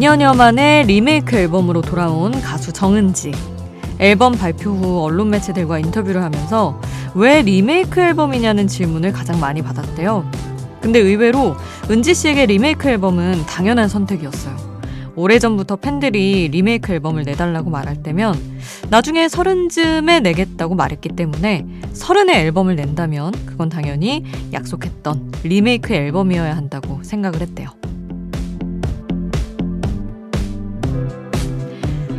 2년여 만에 리메이크 앨범으로 돌아온 가수 정은지. 앨범 발표 후 언론 매체들과 인터뷰를 하면서 왜 리메이크 앨범이냐는 질문을 가장 많이 받았대요. 근데 의외로 은지 씨에게 리메이크 앨범은 당연한 선택이었어요. 오래전부터 팬들이 리메이크 앨범을 내달라고 말할 때면 나중에 서른쯤에 내겠다고 말했기 때문에 서른의 앨범을 낸다면 그건 당연히 약속했던 리메이크 앨범이어야 한다고 생각을 했대요.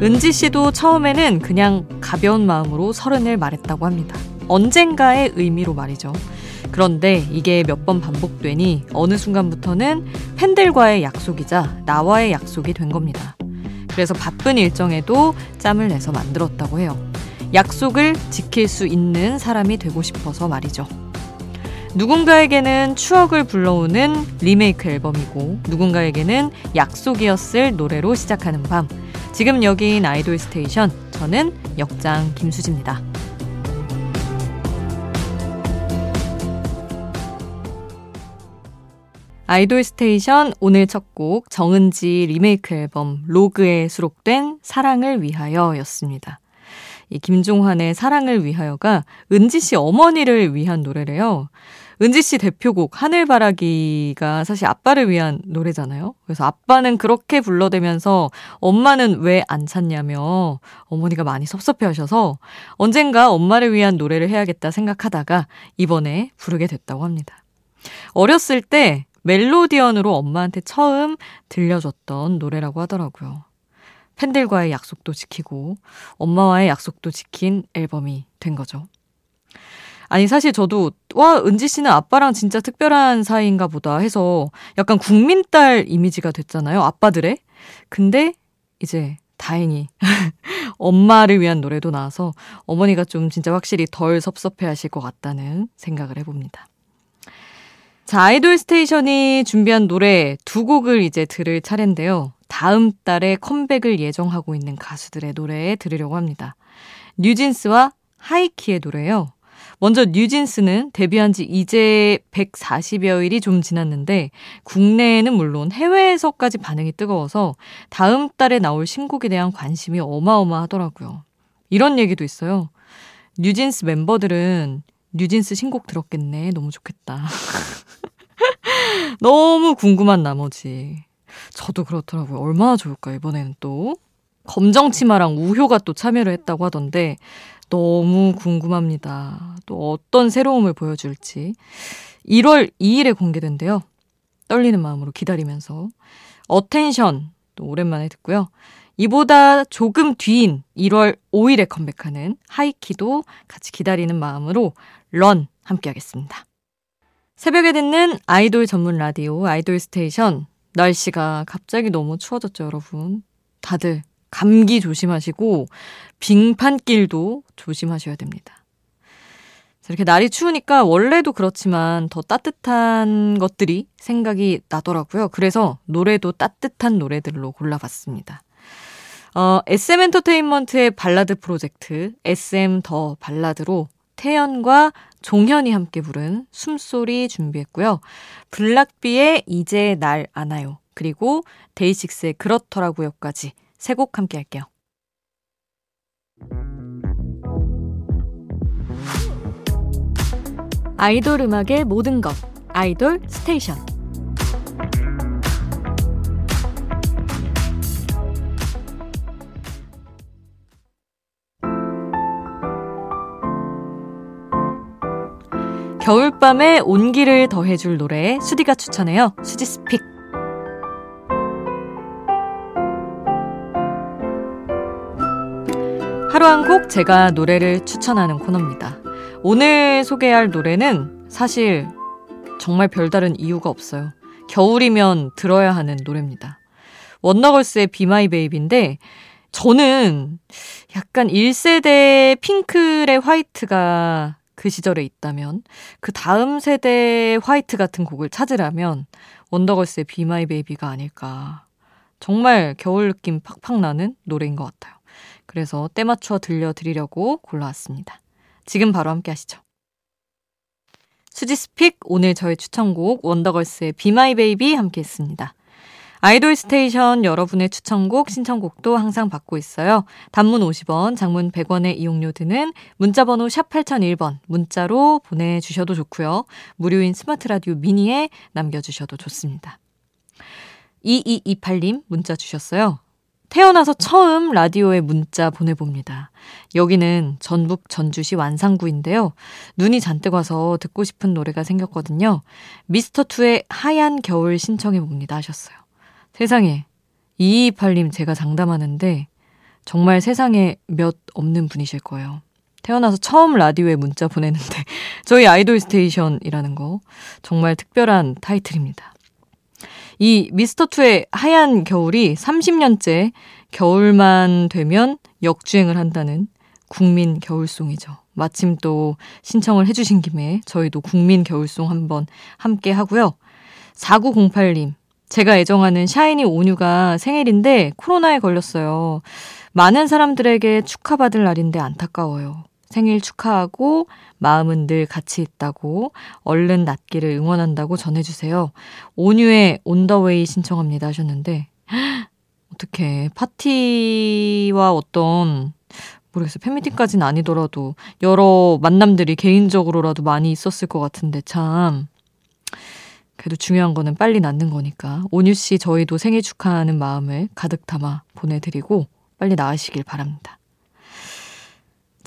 은지 씨도 처음에는 그냥 가벼운 마음으로 서른을 말했다고 합니다. 언젠가의 의미로 말이죠. 그런데 이게 몇 번 반복되니 어느 순간부터는 팬들과의 약속이자 나와의 약속이 된 겁니다. 그래서 바쁜 일정에도 짬을 내서 만들었다고 해요. 약속을 지킬 수 있는 사람이 되고 싶어서 말이죠. 누군가에게는 추억을 불러오는 리메이크 앨범이고 누군가에게는 약속이었을 노래로 시작하는 밤. 지금 여긴 아이돌 스테이션. 저는 역장 김수지입니다. 아이돌 스테이션 오늘 첫 곡 정은지 리메이크 앨범 log에 수록된 사랑을 위하여 였습니다. 이 김종환의 사랑을 위하여가 은지 씨 어머니를 위한 노래래요. 은지 씨 대표곡 하늘바라기가 사실 아빠를 위한 노래잖아요. 그래서 아빠는 그렇게 불러대면서 엄마는 왜 안 찾냐며 어머니가 많이 섭섭해 하셔서 언젠가 엄마를 위한 노래를 해야겠다 생각하다가 이번에 부르게 됐다고 합니다. 어렸을 때 멜로디언으로 엄마한테 처음 들려줬던 노래라고 하더라고요. 팬들과의 약속도 지키고 엄마와의 약속도 지킨 앨범이 된 거죠. 아니 사실 저도 와 은지 씨는 아빠랑 진짜 특별한 사이인가 보다 해서 약간 국민 딸 이미지가 됐잖아요. 아빠들의. 근데 이제 다행히 엄마를 위한 노래도 나와서 어머니가 좀 진짜 확실히 덜 섭섭해 하실 것 같다는 생각을 해봅니다. 자, 아이돌 스테이션이 준비한 노래 두 곡을 이제 들을 차례인데요. 다음 달에 컴백을 예정하고 있는 가수들의 노래 들으려고 합니다. 뉴진스와 하이키의 노래예요. 먼저 뉴진스는 데뷔한 지 이제 140여일이 좀 지났는데 국내에는 물론 해외에서까지 반응이 뜨거워서 다음 달에 나올 신곡에 대한 관심이 어마어마하더라고요. 이런 얘기도 있어요. 뉴진스 멤버들은 뉴진스 신곡 들었겠네. 너무 좋겠다. 너무 궁금한 나머지. 저도 그렇더라고요. 얼마나 좋을까, 이번에는 또. 검정치마랑 우효가 또 참여를 했다고 하던데, 너무 궁금합니다. 또 어떤 새로움을 보여줄지. 1월 2일에 공개된대요. 떨리는 마음으로 기다리면서. Attention, 또 오랜만에 듣고요. 이보다 조금 뒤인 1월 5일에 컴백하는 하이키도 같이 기다리는 마음으로 Run 함께 하겠습니다. 새벽에 듣는 아이돌 전문 라디오 아이돌 스테이션. 날씨가 갑자기 너무 추워졌죠, 여러분. 다들 감기 조심하시고 빙판길도 조심하셔야 됩니다. 이렇게 날이 추우니까 원래도 그렇지만 더 따뜻한 것들이 생각이 나더라고요. 그래서 노래도 따뜻한 노래들로 골라봤습니다. 어, SM 엔터테인먼트의 발라드 프로젝트 SM 더 발라드로 태연과 종현이 함께 부른 숨소리 준비했고요. 블락비의 이제 날 아나요. 그리고 데이식스의 그렇더라고요까지 세 곡 함께 할게요. 아이돌 음악의 모든 것 아이돌 스테이션 겨울밤에 온기를 더해줄 노래 수디가 추천해요. 수디's pick. 하루 한 곡 제가 노래를 추천하는 코너입니다. 오늘 소개할 노래는 사실 정말 별다른 이유가 없어요. 겨울이면 들어야 하는 노래입니다. 원더걸스의 Be My Baby인데 저는 약간 1세대 핑클의 White가 그 시절에 있다면 그 다음 세대 White 같은 곡을 찾으라면 원더걸스의 Be My Baby가 아닐까. 정말 겨울 느낌 팍팍 나는 노래인 것 같아요. 그래서 때 맞춰 들려드리려고 골라왔습니다. 지금 바로 함께 하시죠. 수디's pick 오늘 저의 추천곡 원더걸스의 Be My Baby 함께 했습니다. 아이돌 스테이션 여러분의 추천곡, 신청곡도 항상 받고 있어요. 단문 50원, 장문 100원의 이용료 드는 문자번호 샵 8001번 문자로 보내주셔도 좋고요. 무료인 스마트 라디오 미니에 남겨주셔도 좋습니다. 2228님 문자 주셨어요. 태어나서 처음 라디오에 문자 보내봅니다. 여기는 전북 전주시 완상구인데요. 눈이 잔뜩 와서 듣고 싶은 노래가 생겼거든요. 미스터2의 하얀 겨울 신청해봅니다 하셨어요. 세상에, 2228님 제가 장담하는데 정말 세상에 몇 없는 분이실 거예요. 태어나서 처음 라디오에 문자 보내는데 저희 아이돌 스테이션이라는 거 정말 특별한 타이틀입니다. 이 미스터2의 하얀 겨울이 30년째 겨울만 되면 역주행을 한다는 국민 겨울송이죠. 마침 또 신청을 해주신 김에 저희도 국민 겨울송 한번 함께 하고요. 4908님, 제가 애정하는 샤이니 오뉴가 생일인데 코로나에 걸렸어요. 많은 사람들에게 축하받을 날인데 안타까워요. 생일 축하하고 마음은 늘 같이 있다고 얼른 낫기를 응원한다고 전해주세요. 온유의 온더웨이 신청합니다 하셨는데 어떻게 파티와 어떤 모르겠어요. 팬미팅까지는 아니더라도 여러 만남들이 개인적으로라도 많이 있었을 것 같은데 참 그래도 중요한 거는 빨리 낫는 거니까 온유 씨 저희도 생일 축하하는 마음을 가득 담아 보내드리고 빨리 나으시길 바랍니다.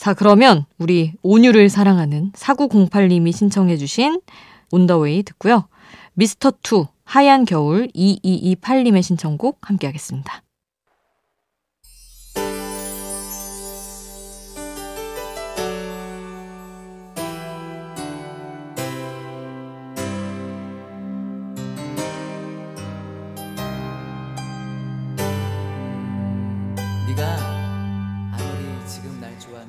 자, 그러면 우리 온유를 사랑하는 4908님이 신청해주신 온더웨이 듣고요. 미스터2 하얀 겨울 2228님의 신청곡 함께 하겠습니다.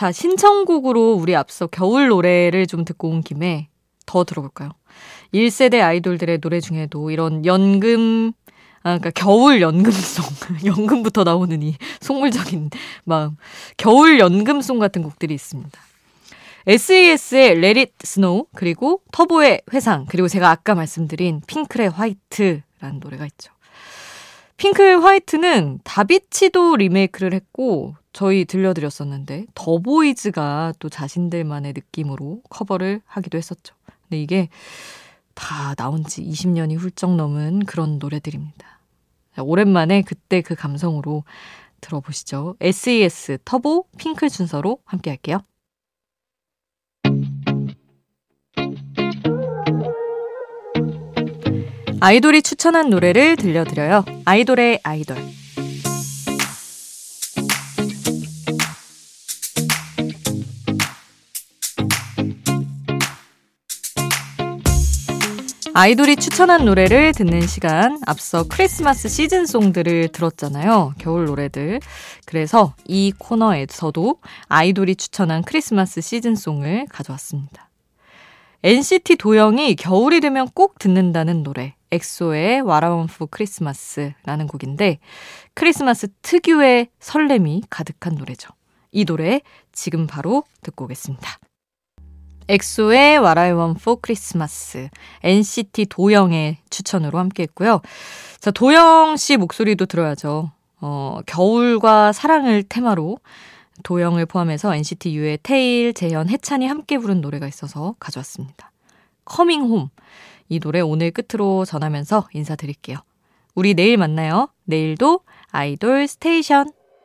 자, 신청곡으로 우리 앞서 겨울 노래를 좀 듣고 온 김에 더 들어볼까요? 1세대 아이돌들의 노래 중에도 이런 연금, 아, 그러니까 겨울 연금송, 연금부터 나오는 이 속물적인 마음. 겨울 연금송 같은 곡들이 있습니다. SES의 Let It Snow, 그리고 터보의 회상, 그리고 제가 아까 말씀드린 핑클의 화이트라는 노래가 있죠. 핑클 화이트는 다비치도 리메이크를 했고 저희 들려드렸었는데 더보이즈가 또 자신들만의 느낌으로 커버를 하기도 했었죠. 근데 이게 다 나온 지 20년이 훌쩍 넘은 그런 노래들입니다. 오랜만에 그때 그 감성으로 들어보시죠. SES 터보 핑클 순서로 함께 할게요. 아이돌이 추천한 노래를 들려드려요. 아이돌의 아이돌. 아이돌이 추천한 노래를 듣는 시간. 앞서 크리스마스 시즌 송들을 들었잖아요. 겨울 노래들. 그래서 이 코너에서도 아이돌이 추천한 크리스마스 시즌 송을 가져왔습니다. NCT 도영이 겨울이 되면 꼭 듣는다는 노래. 엑소의 와라원프 크리스마스라는 곡인데 크리스마스 특유의 설렘이 가득한 노래죠. 이 노래 지금 바로 듣고 오겠습니다. 엑소의 Want for Christmas, NCT 도영의 추천으로 함께 했고요. 자, 도영 씨 목소리도 들어야죠. 어, 겨울과 사랑을 테마로 도영을 포함해서 NCT U의 테일, 재현, 해찬이 함께 부른 노래가 있어서 가져왔습니다. Coming Home. 이 노래 오늘 끝으로 전하면서 인사드릴게요. 우리 내일 만나요. 내일도 아이돌 스테이션.